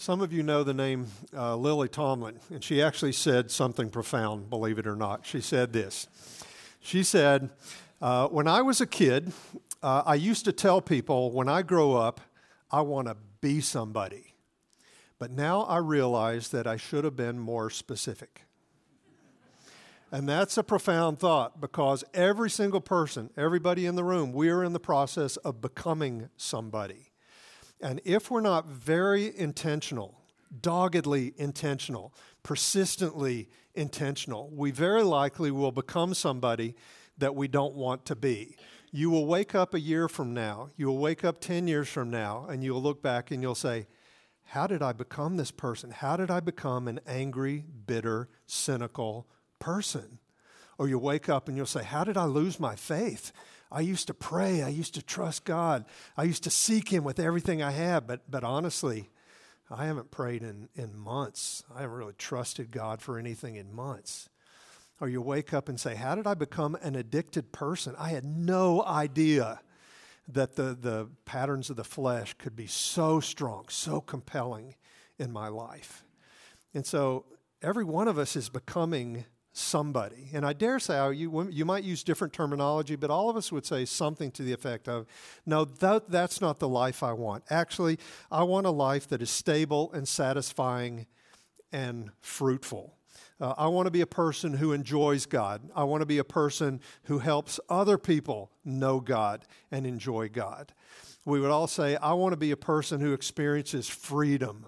Some of you know the name uh, Lily Tomlin, and she actually said something profound, believe it or not. She said this She said, uh, When I was a kid, uh, I used to tell people when I grow up, I want to be somebody. But now I realize that I should have been more specific. And that's a profound thought because every single person, everybody in the room, we are in the process of becoming somebody. And if we're not very intentional, doggedly intentional, persistently intentional, we very likely will become somebody that we don't want to be. You will wake up a year from now, you will wake up 10 years from now, and you'll look back and you'll say, How did I become this person? How did I become an angry, bitter, cynical person? Or you wake up and you'll say, How did I lose my faith? I used to pray. I used to trust God. I used to seek Him with everything I had. But, but honestly, I haven't prayed in, in months. I haven't really trusted God for anything in months. Or you wake up and say, How did I become an addicted person? I had no idea that the, the patterns of the flesh could be so strong, so compelling in my life. And so every one of us is becoming somebody. And I dare say you, you might use different terminology, but all of us would say something to the effect of, no, that, that's not the life I want. Actually, I want a life that is stable and satisfying and fruitful. Uh, I want to be a person who enjoys God. I want to be a person who helps other people know God and enjoy God. We would all say, I want to be a person who experiences freedom,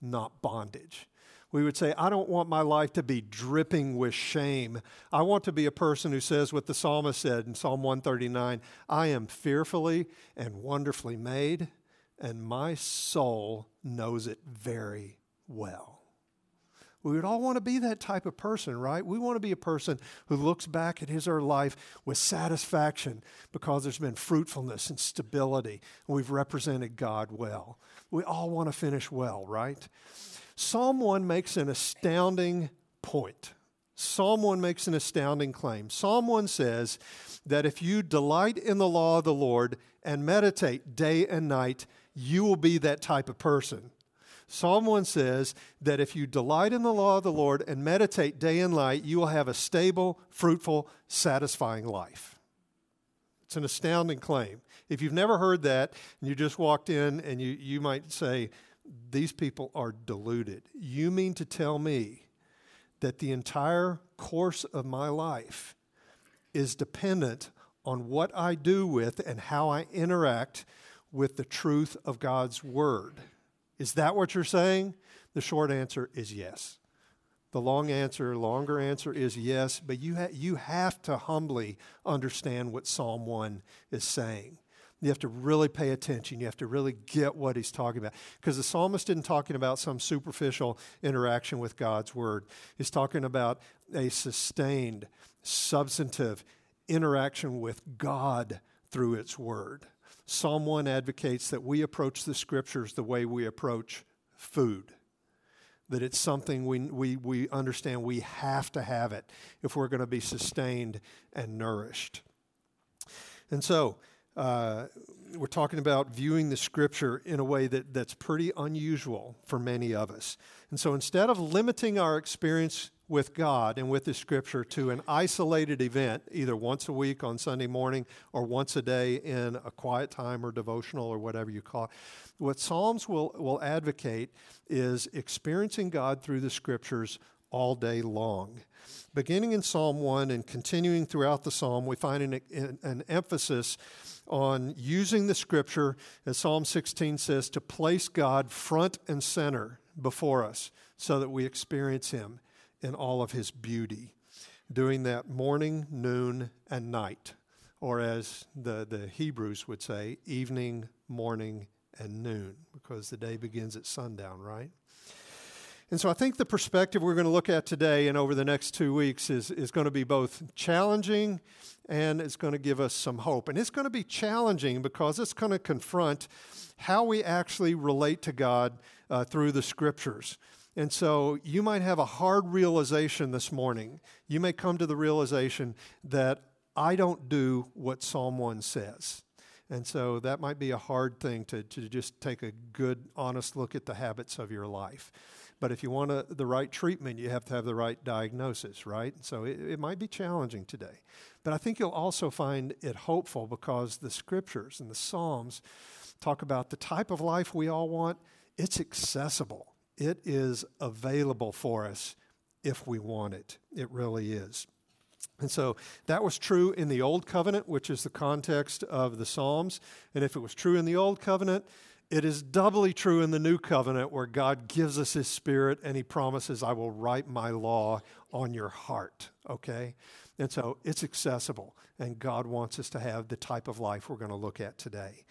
not bondage we would say, I don't want my life to be dripping with shame. I want to be a person who says what the psalmist said in Psalm 139 I am fearfully and wonderfully made, and my soul knows it very well. We would all want to be that type of person, right? We want to be a person who looks back at his or her life with satisfaction because there's been fruitfulness and stability, and we've represented God well. We all want to finish well, right? Psalm 1 makes an astounding point. Psalm 1 makes an astounding claim. Psalm 1 says that if you delight in the law of the Lord and meditate day and night, you will be that type of person. Psalm 1 says that if you delight in the law of the Lord and meditate day and night, you will have a stable, fruitful, satisfying life. It's an astounding claim. If you've never heard that and you just walked in and you, you might say, these people are deluded. You mean to tell me that the entire course of my life is dependent on what I do with and how I interact with the truth of God's Word? Is that what you're saying? The short answer is yes. The long answer, longer answer is yes, but you, ha- you have to humbly understand what Psalm 1 is saying. You have to really pay attention. You have to really get what he's talking about. Because the psalmist isn't talking about some superficial interaction with God's word, he's talking about a sustained, substantive interaction with God through its word. Psalm 1 advocates that we approach the scriptures the way we approach food. That it's something we, we, we understand we have to have it if we're going to be sustained and nourished. And so, uh, we're talking about viewing the scripture in a way that, that's pretty unusual for many of us. And so instead of limiting our experience with God and with the scripture to an isolated event, either once a week on Sunday morning or once a day in a quiet time or devotional or whatever you call it, what Psalms will, will advocate is experiencing God through the scriptures all day long. Beginning in Psalm 1 and continuing throughout the psalm, we find an, an emphasis on using the scripture, as Psalm 16 says, to place God front and center before us so that we experience Him in all of His beauty. Doing that morning, noon, and night, or as the, the Hebrews would say, evening, morning, and noon, because the day begins at sundown, right? And so I think the perspective we're going to look at today and over the next two weeks is, is going to be both challenging and it's going to give us some hope. And it's going to be challenging because it's going to confront how we actually relate to God uh, through the scriptures. And so you might have a hard realization this morning. You may come to the realization that I don't do what Psalm 1 says. And so that might be a hard thing to, to just take a good, honest look at the habits of your life. But if you want a, the right treatment, you have to have the right diagnosis, right? So it, it might be challenging today. But I think you'll also find it hopeful because the scriptures and the Psalms talk about the type of life we all want. It's accessible, it is available for us if we want it. It really is. And so that was true in the Old Covenant, which is the context of the Psalms. And if it was true in the Old Covenant, it is doubly true in the New Covenant where God gives us His Spirit and He promises, I will write my law on your heart. Okay? And so it's accessible, and God wants us to have the type of life we're going to look at today.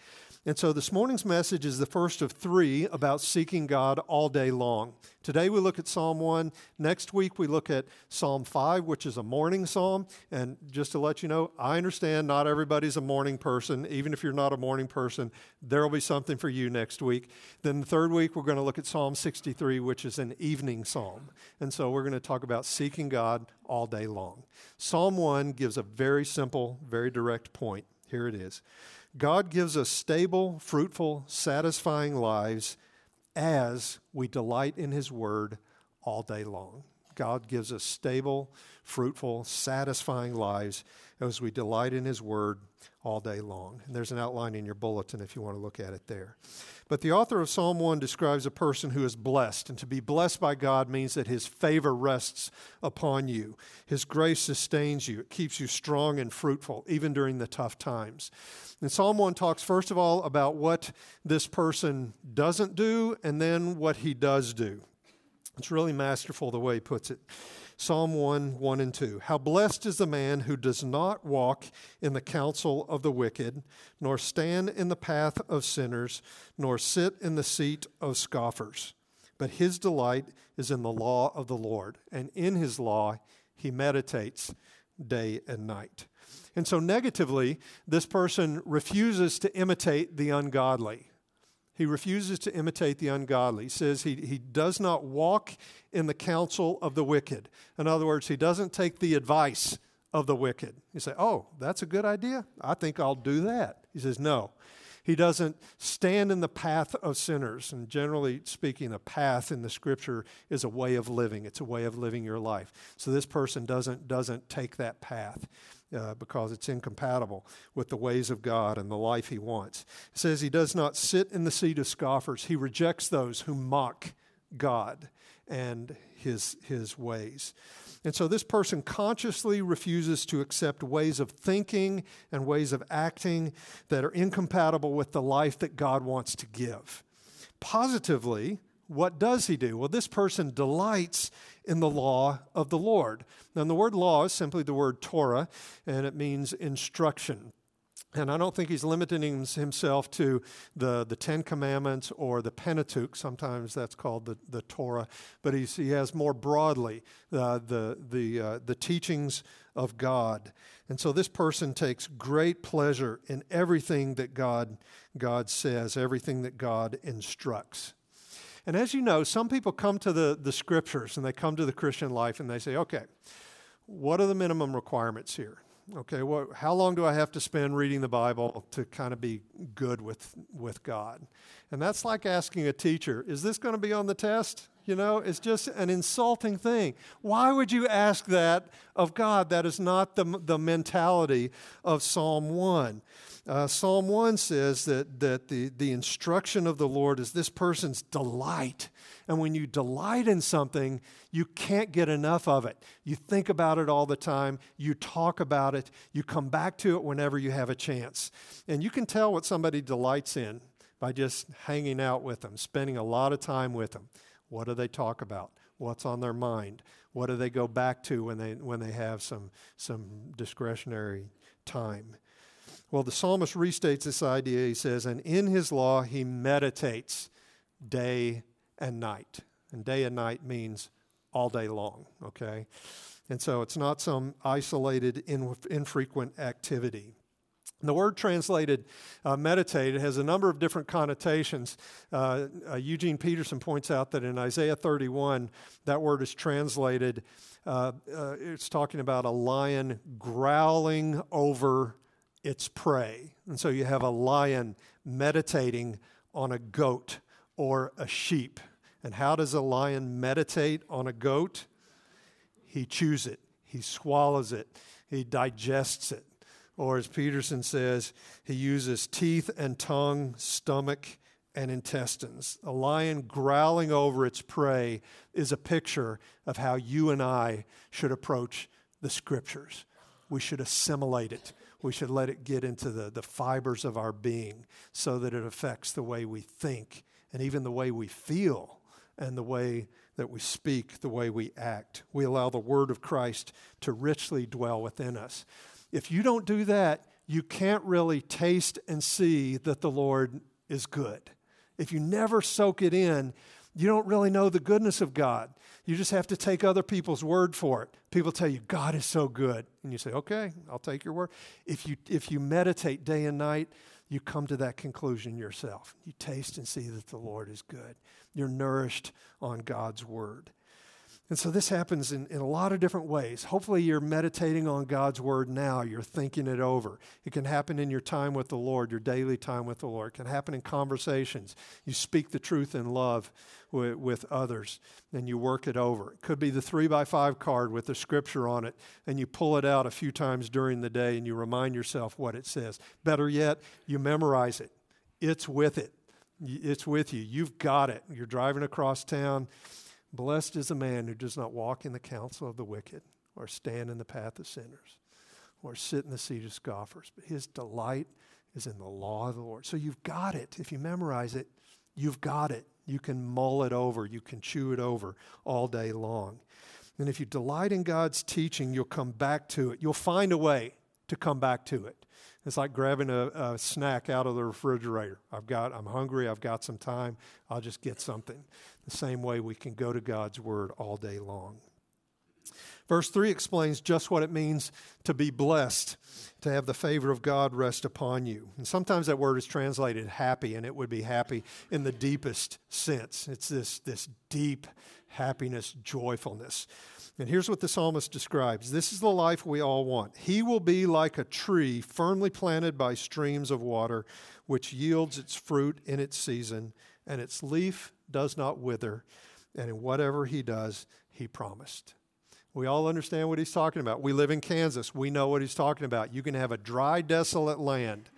And so this morning's message is the first of three about seeking God all day long. Today we look at Psalm 1. Next week we look at Psalm 5, which is a morning psalm. And just to let you know, I understand not everybody's a morning person. Even if you're not a morning person, there will be something for you next week. Then the third week we're going to look at Psalm 63, which is an evening psalm. And so we're going to talk about seeking God all day long. Psalm 1 gives a very simple, very direct point. Here it is. God gives us stable, fruitful, satisfying lives as we delight in His Word all day long. God gives us stable, fruitful, satisfying lives as we delight in His Word all day long. And there's an outline in your bulletin if you want to look at it there. But the author of Psalm 1 describes a person who is blessed. And to be blessed by God means that his favor rests upon you. His grace sustains you, it keeps you strong and fruitful, even during the tough times. And Psalm 1 talks, first of all, about what this person doesn't do and then what he does do. It's really masterful the way he puts it. Psalm 1 1 and 2. How blessed is the man who does not walk in the counsel of the wicked, nor stand in the path of sinners, nor sit in the seat of scoffers. But his delight is in the law of the Lord, and in his law he meditates day and night. And so, negatively, this person refuses to imitate the ungodly. He refuses to imitate the ungodly. He says he, he does not walk in the counsel of the wicked. In other words, he doesn't take the advice of the wicked. You say, Oh, that's a good idea. I think I'll do that. He says, No. He doesn't stand in the path of sinners. And generally speaking, a path in the scripture is a way of living, it's a way of living your life. So this person doesn't, doesn't take that path uh, because it's incompatible with the ways of God and the life he wants. It says he does not sit in the seat of scoffers, he rejects those who mock God and his, his ways. And so this person consciously refuses to accept ways of thinking and ways of acting that are incompatible with the life that God wants to give. Positively, what does he do? Well, this person delights in the law of the Lord. Now, the word law is simply the word Torah, and it means instruction. And I don't think he's limiting himself to the, the Ten Commandments or the Pentateuch. Sometimes that's called the, the Torah. But he's, he has more broadly uh, the, the, uh, the teachings of God. And so this person takes great pleasure in everything that God, God says, everything that God instructs. And as you know, some people come to the, the scriptures and they come to the Christian life and they say, okay, what are the minimum requirements here? Okay, what, how long do I have to spend reading the Bible to kind of be good with, with God? And that's like asking a teacher, is this going to be on the test? You know, it's just an insulting thing. Why would you ask that of God? That is not the, the mentality of Psalm 1. Uh, Psalm 1 says that, that the, the instruction of the Lord is this person's delight. And when you delight in something, you can't get enough of it. You think about it all the time, you talk about it, you come back to it whenever you have a chance. And you can tell what somebody delights in by just hanging out with them, spending a lot of time with them. What do they talk about? What's on their mind? What do they go back to when they, when they have some, some discretionary time? Well, the psalmist restates this idea. He says, And in his law he meditates day and night. And day and night means all day long, okay? And so it's not some isolated, infrequent activity. The word translated uh, meditate has a number of different connotations. Uh, uh, Eugene Peterson points out that in Isaiah 31, that word is translated, uh, uh, it's talking about a lion growling over its prey. And so you have a lion meditating on a goat or a sheep. And how does a lion meditate on a goat? He chews it, he swallows it, he digests it. Or as Peterson says, he uses teeth and tongue, stomach, and intestines. A lion growling over its prey is a picture of how you and I should approach the scriptures. We should assimilate it. We should let it get into the, the fibers of our being so that it affects the way we think and even the way we feel and the way that we speak, the way we act. We allow the word of Christ to richly dwell within us. If you don't do that, you can't really taste and see that the Lord is good. If you never soak it in, you don't really know the goodness of God. You just have to take other people's word for it. People tell you, God is so good. And you say, okay, I'll take your word. If you, if you meditate day and night, you come to that conclusion yourself. You taste and see that the Lord is good. You're nourished on God's word. And so this happens in, in a lot of different ways. Hopefully, you're meditating on God's word now. You're thinking it over. It can happen in your time with the Lord, your daily time with the Lord. It can happen in conversations. You speak the truth in love with, with others, and you work it over. It could be the three by five card with the scripture on it, and you pull it out a few times during the day and you remind yourself what it says. Better yet, you memorize it, it's with it. It's with you. You've got it. You're driving across town Blessed is the man who does not walk in the counsel of the wicked, or stand in the path of sinners, or sit in the seat of scoffers. But his delight is in the law of the Lord. So you've got it. If you memorize it, you've got it. You can mull it over, you can chew it over all day long. And if you delight in God's teaching, you'll come back to it. You'll find a way to come back to it. It's like grabbing a, a, snack out of the refrigerator. I've got, I'm hungry, I've got some time, I'll just get something. The same way we can go to God's Word all day long. Verse 3 explains just what it means to be blessed, to have the favor of God rest upon you. And sometimes that word is translated happy, and it would be happy in the deepest sense. It's this, this deep happiness, joyfulness. And here's what the psalmist describes this is the life we all want. He will be like a tree firmly planted by streams of water, which yields its fruit in its season, and its leaf does not wither, and in whatever he does, he promised. We all understand what he's talking about. We live in Kansas. We know what he's talking about. You can have a dry, desolate land,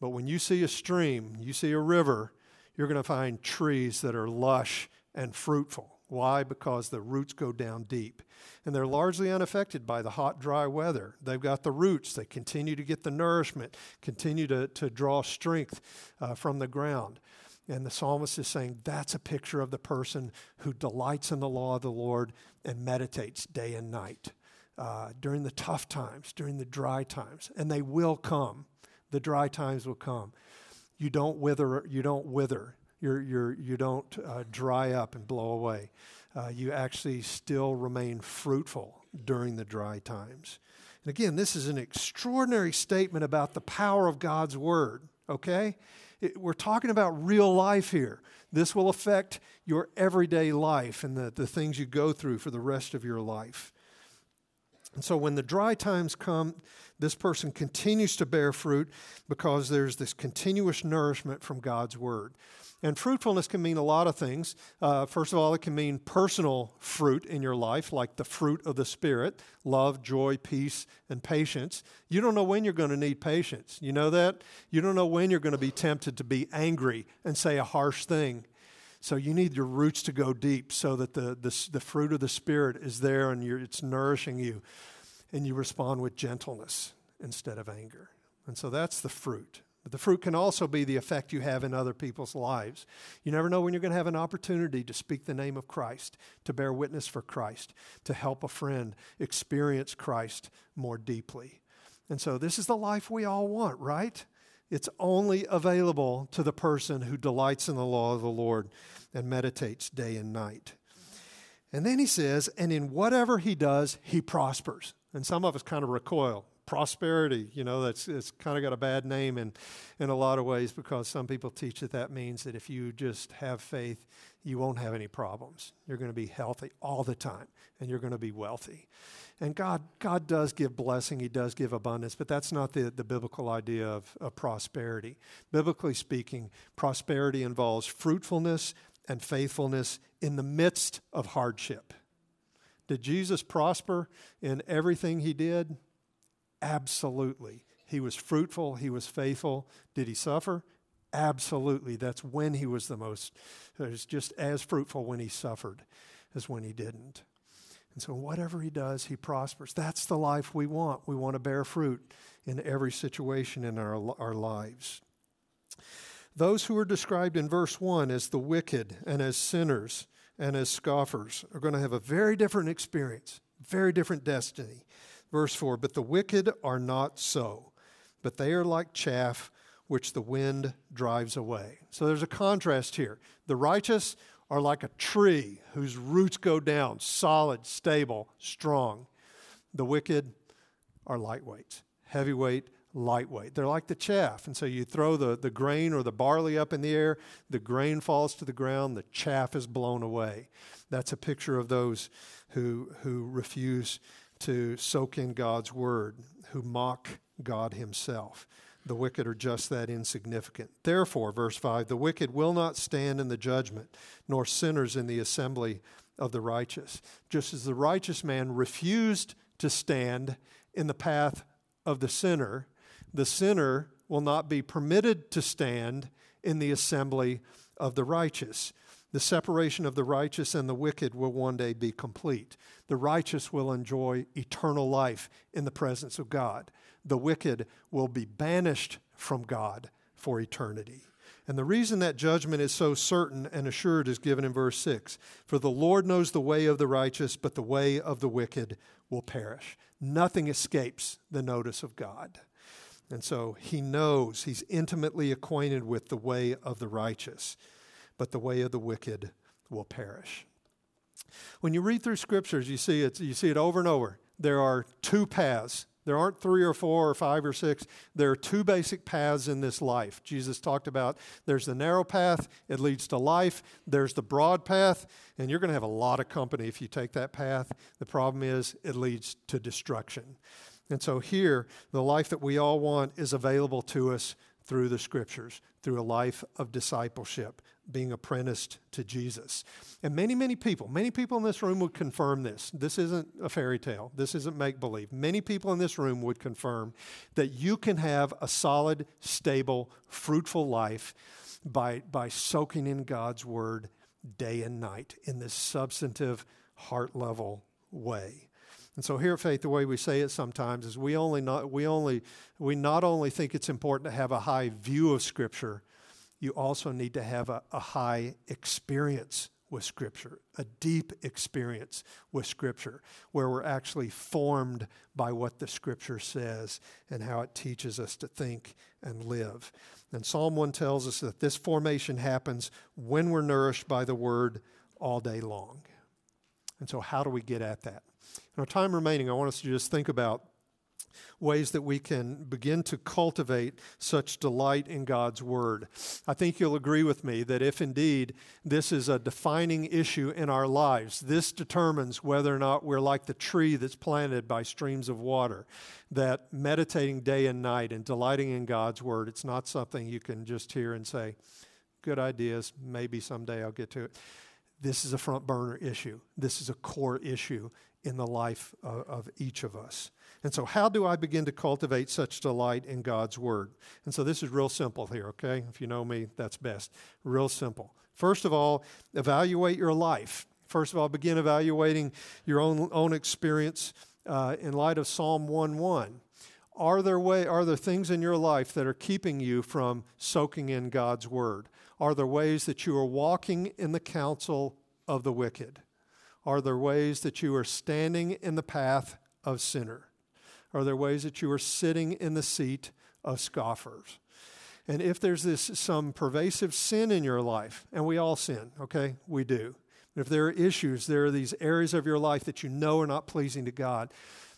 but when you see a stream, you see a river, you're going to find trees that are lush and fruitful. Why? Because the roots go down deep. And they're largely unaffected by the hot, dry weather. They've got the roots. They continue to get the nourishment, continue to, to draw strength uh, from the ground. And the psalmist is saying that's a picture of the person who delights in the law of the Lord and meditates day and night uh, during the tough times, during the dry times. And they will come. The dry times will come. You don't wither. You don't wither. You're, you're, you don't uh, dry up and blow away. Uh, you actually still remain fruitful during the dry times. And again, this is an extraordinary statement about the power of God's word, okay? it, we're talking about real life here. This will affect your everyday life and the, the things you go through for the rest of your life. And so when the dry times come, this person continues to bear fruit because there's this continuous nourishment from God's word. And fruitfulness can mean a lot of things. Uh, first of all, it can mean personal fruit in your life, like the fruit of the Spirit love, joy, peace, and patience. You don't know when you're going to need patience. You know that? You don't know when you're going to be tempted to be angry and say a harsh thing. So you need your roots to go deep so that the, the, the fruit of the Spirit is there and it's nourishing you. And you respond with gentleness instead of anger. And so that's the fruit. But the fruit can also be the effect you have in other people's lives. You never know when you're going to have an opportunity to speak the name of Christ, to bear witness for Christ, to help a friend experience Christ more deeply. And so this is the life we all want, right? It's only available to the person who delights in the law of the Lord and meditates day and night. And then he says, and in whatever he does, he prospers. And some of us kind of recoil prosperity. You know, that's it's kind of got a bad name in, in a lot of ways because some people teach that that means that if you just have faith, you won't have any problems. You're going to be healthy all the time and you're going to be wealthy. And God, God does give blessing, He does give abundance, but that's not the, the biblical idea of, of prosperity. Biblically speaking, prosperity involves fruitfulness and faithfulness in the midst of hardship. Did Jesus prosper in everything He did? Absolutely. He was fruitful, He was faithful. Did He suffer? Absolutely. That's when He was the most, was just as fruitful when He suffered as when He didn't. And so, whatever he does, he prospers. That's the life we want. We want to bear fruit in every situation in our, our lives. Those who are described in verse 1 as the wicked and as sinners and as scoffers are going to have a very different experience, very different destiny. Verse 4 But the wicked are not so, but they are like chaff which the wind drives away. So there's a contrast here. The righteous are like a tree whose roots go down, solid, stable, strong. The wicked are lightweight, heavyweight, lightweight. They're like the chaff. And so you throw the, the grain or the barley up in the air, the grain falls to the ground, the chaff is blown away. That's a picture of those who, who refuse to soak in God's word, who mock God Himself. The wicked are just that insignificant. Therefore, verse 5 the wicked will not stand in the judgment, nor sinners in the assembly of the righteous. Just as the righteous man refused to stand in the path of the sinner, the sinner will not be permitted to stand in the assembly of the righteous. The separation of the righteous and the wicked will one day be complete. The righteous will enjoy eternal life in the presence of God the wicked will be banished from God for eternity. And the reason that judgment is so certain and assured is given in verse 6 For the Lord knows the way of the righteous, but the way of the wicked will perish. Nothing escapes the notice of God. And so he knows, he's intimately acquainted with the way of the righteous, but the way of the wicked will perish. When you read through scriptures, you see it, you see it over and over. There are two paths there aren't three or four or five or six. There are two basic paths in this life. Jesus talked about there's the narrow path, it leads to life. There's the broad path, and you're going to have a lot of company if you take that path. The problem is it leads to destruction. And so here, the life that we all want is available to us through the scriptures, through a life of discipleship, being apprenticed to Jesus. And many, many people, many people in this room would confirm this. This isn't a fairy tale, this isn't make believe. Many people in this room would confirm that you can have a solid, stable, fruitful life by, by soaking in God's word day and night in this substantive, heart level way. And so here at Faith, the way we say it sometimes is we only not we only we not only think it's important to have a high view of Scripture, you also need to have a, a high experience with Scripture, a deep experience with Scripture, where we're actually formed by what the Scripture says and how it teaches us to think and live. And Psalm 1 tells us that this formation happens when we're nourished by the Word all day long. And so, how do we get at that? In our time remaining, I want us to just think about ways that we can begin to cultivate such delight in God's Word. I think you'll agree with me that if indeed this is a defining issue in our lives, this determines whether or not we're like the tree that's planted by streams of water, that meditating day and night and delighting in God's Word, it's not something you can just hear and say, good ideas, maybe someday I'll get to it. This is a front burner issue. This is a core issue in the life of, of, each of us. And so, how do I begin to cultivate such delight in God's Word? And so, this is real simple here, okay? If you know me, that's best. Real simple. First of all, evaluate your life. First of all, begin evaluating your own, own experience uh, in light of Psalm 1 1. Are there, way, are there things in your life that are keeping you from soaking in God's Word? Are there ways that you are walking in the counsel of the wicked? Are there ways that you are standing in the path of sinner? Are there ways that you are sitting in the seat of scoffers? And if there's this some pervasive sin in your life, and we all sin, okay? We do. If there are issues, there are these areas of your life that you know are not pleasing to God,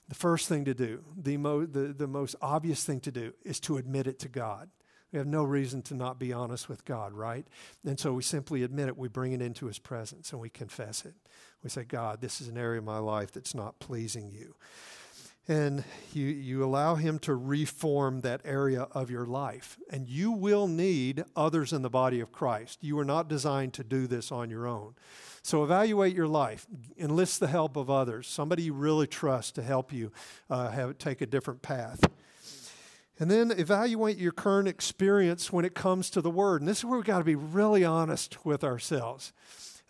the first thing to do, the, mo- the, the most obvious thing to do, is to admit it to God. We have no reason to not be honest with God, right? And so we simply admit it, we bring it into His presence, and we confess it. We say, God, this is an area of my life that's not pleasing you. And you, you allow Him to reform that area of your life. And you will need others in the body of Christ. You are not designed to do this on your own. So evaluate your life, enlist the help of others, somebody you really trust to help you uh, have, take a different path. And then evaluate your current experience when it comes to the Word. And this is where we've got to be really honest with ourselves.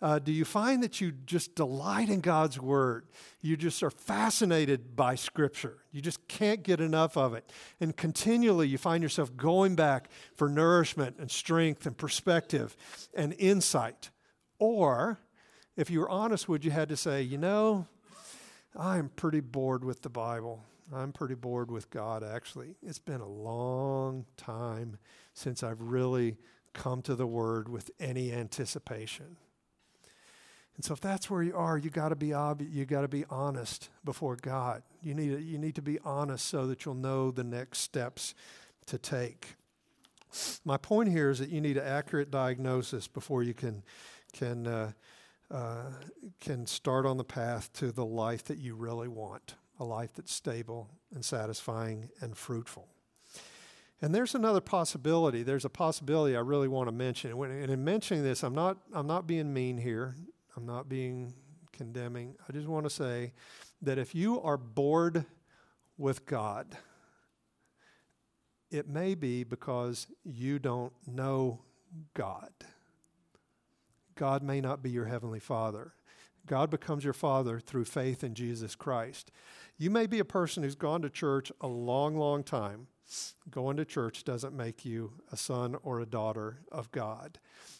Uh, do you find that you just delight in God's Word? You just are fascinated by Scripture. You just can't get enough of it. And continually you find yourself going back for nourishment and strength and perspective and insight. Or, if you were honest, would you had to say, you know, I'm pretty bored with the Bible. I'm pretty bored with God, actually. It's been a long time since I've really come to the Word with any anticipation. And so, if that's where you are, you got to be ob- you got to be honest before God. You need you need to be honest so that you'll know the next steps to take. My point here is that you need an accurate diagnosis before you can can uh, uh, can start on the path to the life that you really want a life that's stable and satisfying and fruitful. And there's another possibility. There's a possibility I really want to mention. And in mentioning this, I'm not, I'm not being mean here. I'm not being condemning. I just want to say that if you are bored with God, it may be because you don't know God. God may not be your heavenly Father. God becomes your Father through faith in Jesus Christ. You may be a person who's gone to church a long, long time. Going to church doesn't make you a son or a daughter of God.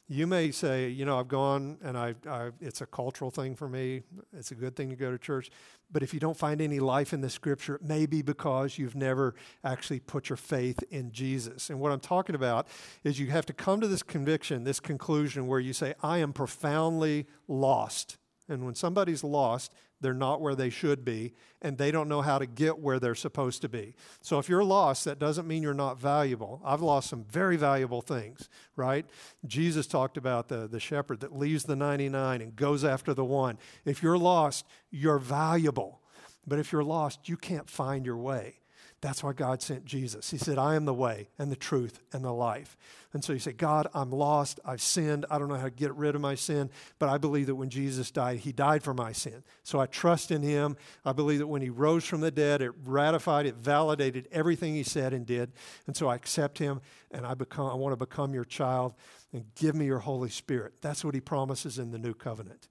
You may say, you know, I've gone and I, I, it's a cultural thing for me. It's a good thing to go to church. But if you don't find any life in the scripture, it may be because you've never actually put your faith in Jesus. And what I'm talking about is you have to come to this conviction, this conclusion where you say, I am profoundly lost. And when somebody's lost, they're not where they should be, and they don't know how to get where they're supposed to be. So if you're lost, that doesn't mean you're not valuable. I've lost some very valuable things, right? Jesus talked about the, the shepherd that leaves the 99 and goes after the one. If you're lost, you're valuable. But if you're lost, you can't find your way. That's why God sent Jesus. He said, I am the way and the truth and the life. And so you say, God, I'm lost. I've sinned. I don't know how to get rid of my sin, but I believe that when Jesus died, he died for my sin. So I trust in him. I believe that when he rose from the dead, it ratified, it validated everything he said and did. And so I accept him and I become I want to become your child and give me your Holy Spirit. That's what he promises in the new covenant.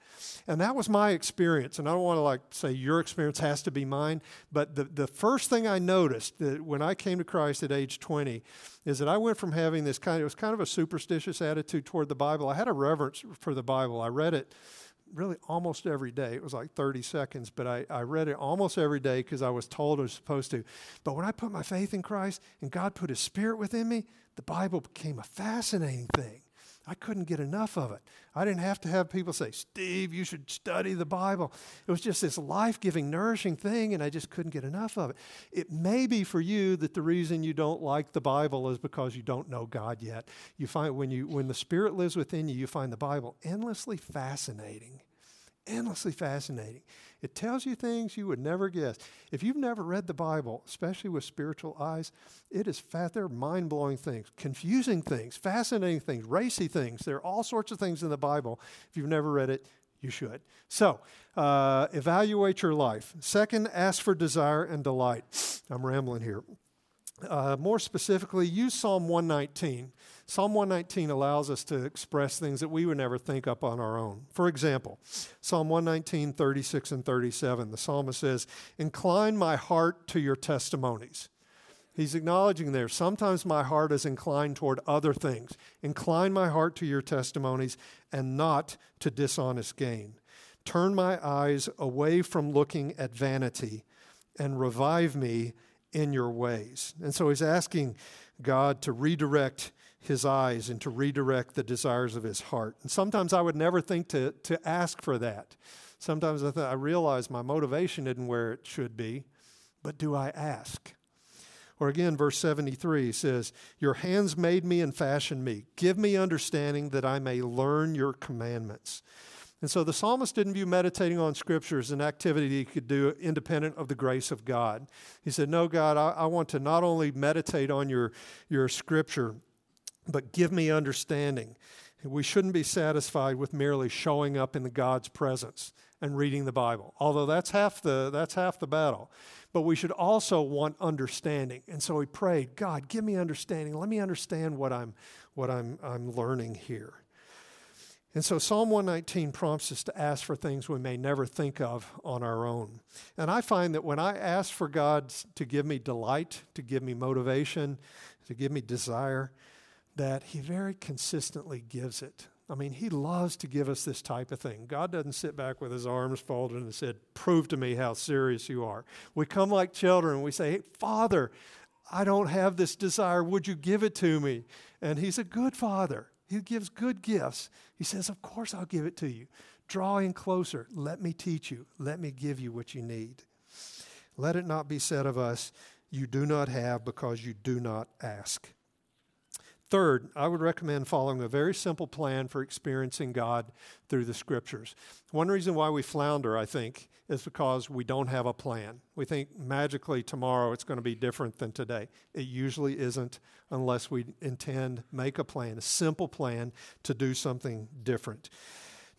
And that was my experience. And I don't want to like say your experience has to be mine, but the, the first thing I noticed that when I came to Christ at age 20 is that I went from having this kind of, it was kind of a superstitious attitude toward the Bible. I had a reverence for the Bible. I read it really almost every day. It was like 30 seconds, but I, I read it almost every day because I was told I was supposed to. But when I put my faith in Christ and God put his spirit within me, the Bible became a fascinating thing. I couldn't get enough of it. I didn't have to have people say, Steve, you should study the Bible. It was just this life giving, nourishing thing, and I just couldn't get enough of it. It may be for you that the reason you don't like the Bible is because you don't know God yet. You find when, you, when the Spirit lives within you, you find the Bible endlessly fascinating endlessly fascinating. It tells you things you would never guess. If you've never read the Bible, especially with spiritual eyes, it is fat. There are mind blowing things, confusing things, fascinating things, racy things. There are all sorts of things in the Bible. If you've never read it, you should. So, uh, evaluate your life. Second, ask for desire and delight. I'm rambling here. Uh, more specifically, use Psalm 119. Psalm 119 allows us to express things that we would never think up on our own. For example, Psalm 119, 36 and 37, the psalmist says, Incline my heart to your testimonies. He's acknowledging there, sometimes my heart is inclined toward other things. Incline my heart to your testimonies and not to dishonest gain. Turn my eyes away from looking at vanity and revive me in your ways. And so he's asking God to redirect his eyes and to redirect the desires of his heart. And sometimes I would never think to, to ask for that. Sometimes I, th- I realize my motivation isn't where it should be. but do I ask? Or again, verse 73 says, Your hands made me and fashioned me. Give me understanding that I may learn your commandments. And so the psalmist didn't view meditating on Scripture as an activity he could do independent of the grace of God. He said, No, God, I, I want to not only meditate on your, your Scripture, but give me understanding. We shouldn't be satisfied with merely showing up in the God's presence and reading the Bible, although that's half the, that's half the battle but we should also want understanding. And so he prayed, God, give me understanding. Let me understand what I'm, what I'm, I'm learning here. And so Psalm 119 prompts us to ask for things we may never think of on our own. And I find that when I ask for God to give me delight, to give me motivation, to give me desire, that He very consistently gives it. I mean, he loves to give us this type of thing. God doesn't sit back with his arms folded and said, Prove to me how serious you are. We come like children and we say, hey, Father, I don't have this desire. Would you give it to me? And he's a good father. He gives good gifts. He says, Of course, I'll give it to you. Draw in closer. Let me teach you. Let me give you what you need. Let it not be said of us, You do not have because you do not ask. Third, I would recommend following a very simple plan for experiencing God through the scriptures. One reason why we flounder, I think, is because we don't have a plan. We think magically tomorrow it's going to be different than today. It usually isn't unless we intend, make a plan, a simple plan to do something different.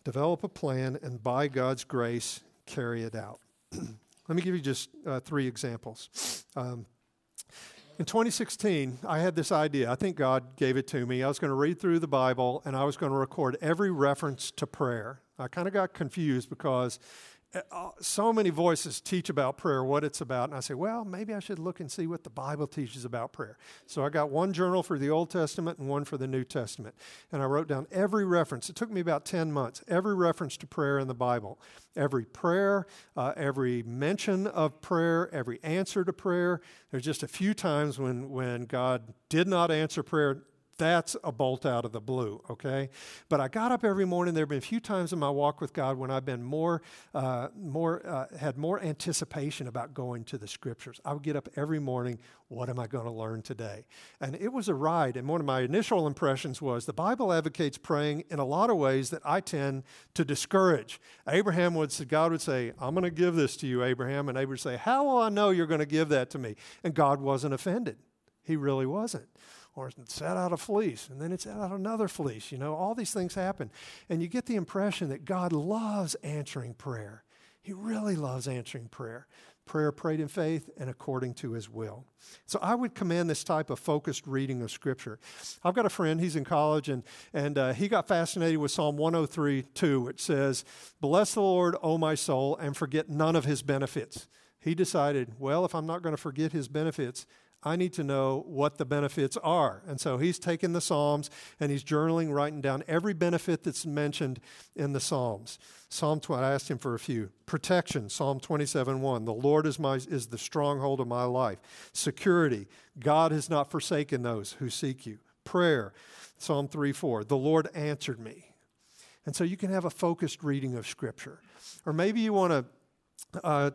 Develop a plan and by God's grace, carry it out. Let me give you just uh, three examples. Um, in 2016, I had this idea. I think God gave it to me. I was going to read through the Bible and I was going to record every reference to prayer. I kind of got confused because so many voices teach about prayer, what it's about. And I say, well, maybe I should look and see what the Bible teaches about prayer. So I got one journal for the Old Testament and one for the New Testament. And I wrote down every reference. It took me about 10 months, every reference to prayer in the Bible. Every prayer, uh, every mention of prayer, every answer to prayer. There's just a few times when, when God did not answer prayer that's a bolt out of the blue, okay? But I got up every morning. There have been a few times in my walk with God when I've been more, uh, more, uh, had more anticipation about going to the scriptures. I would get up every morning. What am I going to learn today? And it was a ride. And one of my initial impressions was the Bible advocates praying in a lot of ways that I tend to discourage. Abraham would say, God would say, I'm going to give this to you, Abraham. And Abraham would say, How will I know you're going to give that to me? And God wasn't offended. He really wasn't or it set out a fleece and then it set out another fleece. You know, all these things happen. And you get the impression that God loves answering prayer. He really loves answering prayer. Prayer prayed in faith and according to his will. So I would commend this type of focused reading of Scripture. I've got a friend, he's in college, and, and uh, he got fascinated with Psalm 103 2, which says, Bless the Lord, O my soul, and forget none of his benefits. He decided, well, if I'm not going to forget his benefits, I need to know what the benefits are. And so he's taken the Psalms and he's journaling, writing down every benefit that's mentioned in the Psalms. Psalm 20, I asked him for a few. Protection, Psalm 27 1. The Lord is, my, is the stronghold of my life. Security, God has not forsaken those who seek you. Prayer, Psalm 3 4. The Lord answered me. And so you can have a focused reading of Scripture. Or maybe you want to uh,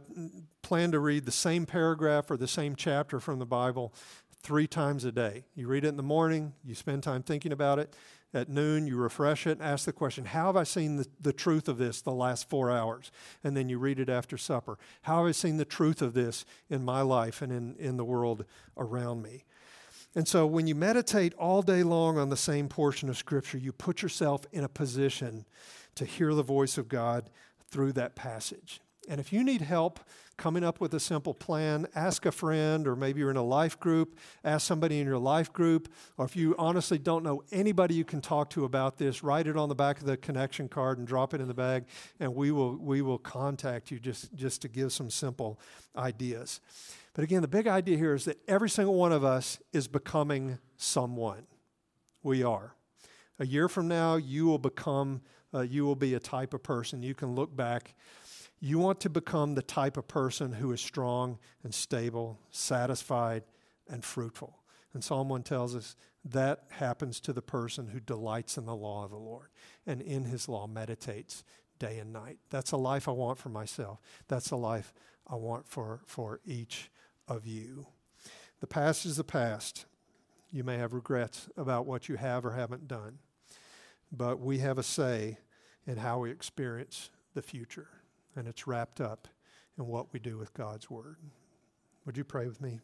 plan to read the same paragraph or the same chapter from the Bible three times a day. You read it in the morning, you spend time thinking about it. At noon, you refresh it, and ask the question, How have I seen the, the truth of this the last four hours? And then you read it after supper. How have I seen the truth of this in my life and in, in the world around me? And so when you meditate all day long on the same portion of Scripture, you put yourself in a position to hear the voice of God through that passage. And if you need help coming up with a simple plan, ask a friend, or maybe you're in a life group, ask somebody in your life group, or if you honestly don't know anybody you can talk to about this, write it on the back of the connection card and drop it in the bag, and we will, we will contact you just, just to give some simple ideas. But again, the big idea here is that every single one of us is becoming someone. We are. A year from now, you will become, uh, you will be a type of person. You can look back you want to become the type of person who is strong and stable, satisfied, and fruitful. And Psalm 1 tells us that happens to the person who delights in the law of the Lord and in his law meditates day and night. That's a life I want for myself. That's a life I want for, for each of you. The past is the past. You may have regrets about what you have or haven't done, but we have a say in how we experience the future, and it's wrapped up in what we do with God's Word. Would you pray with me?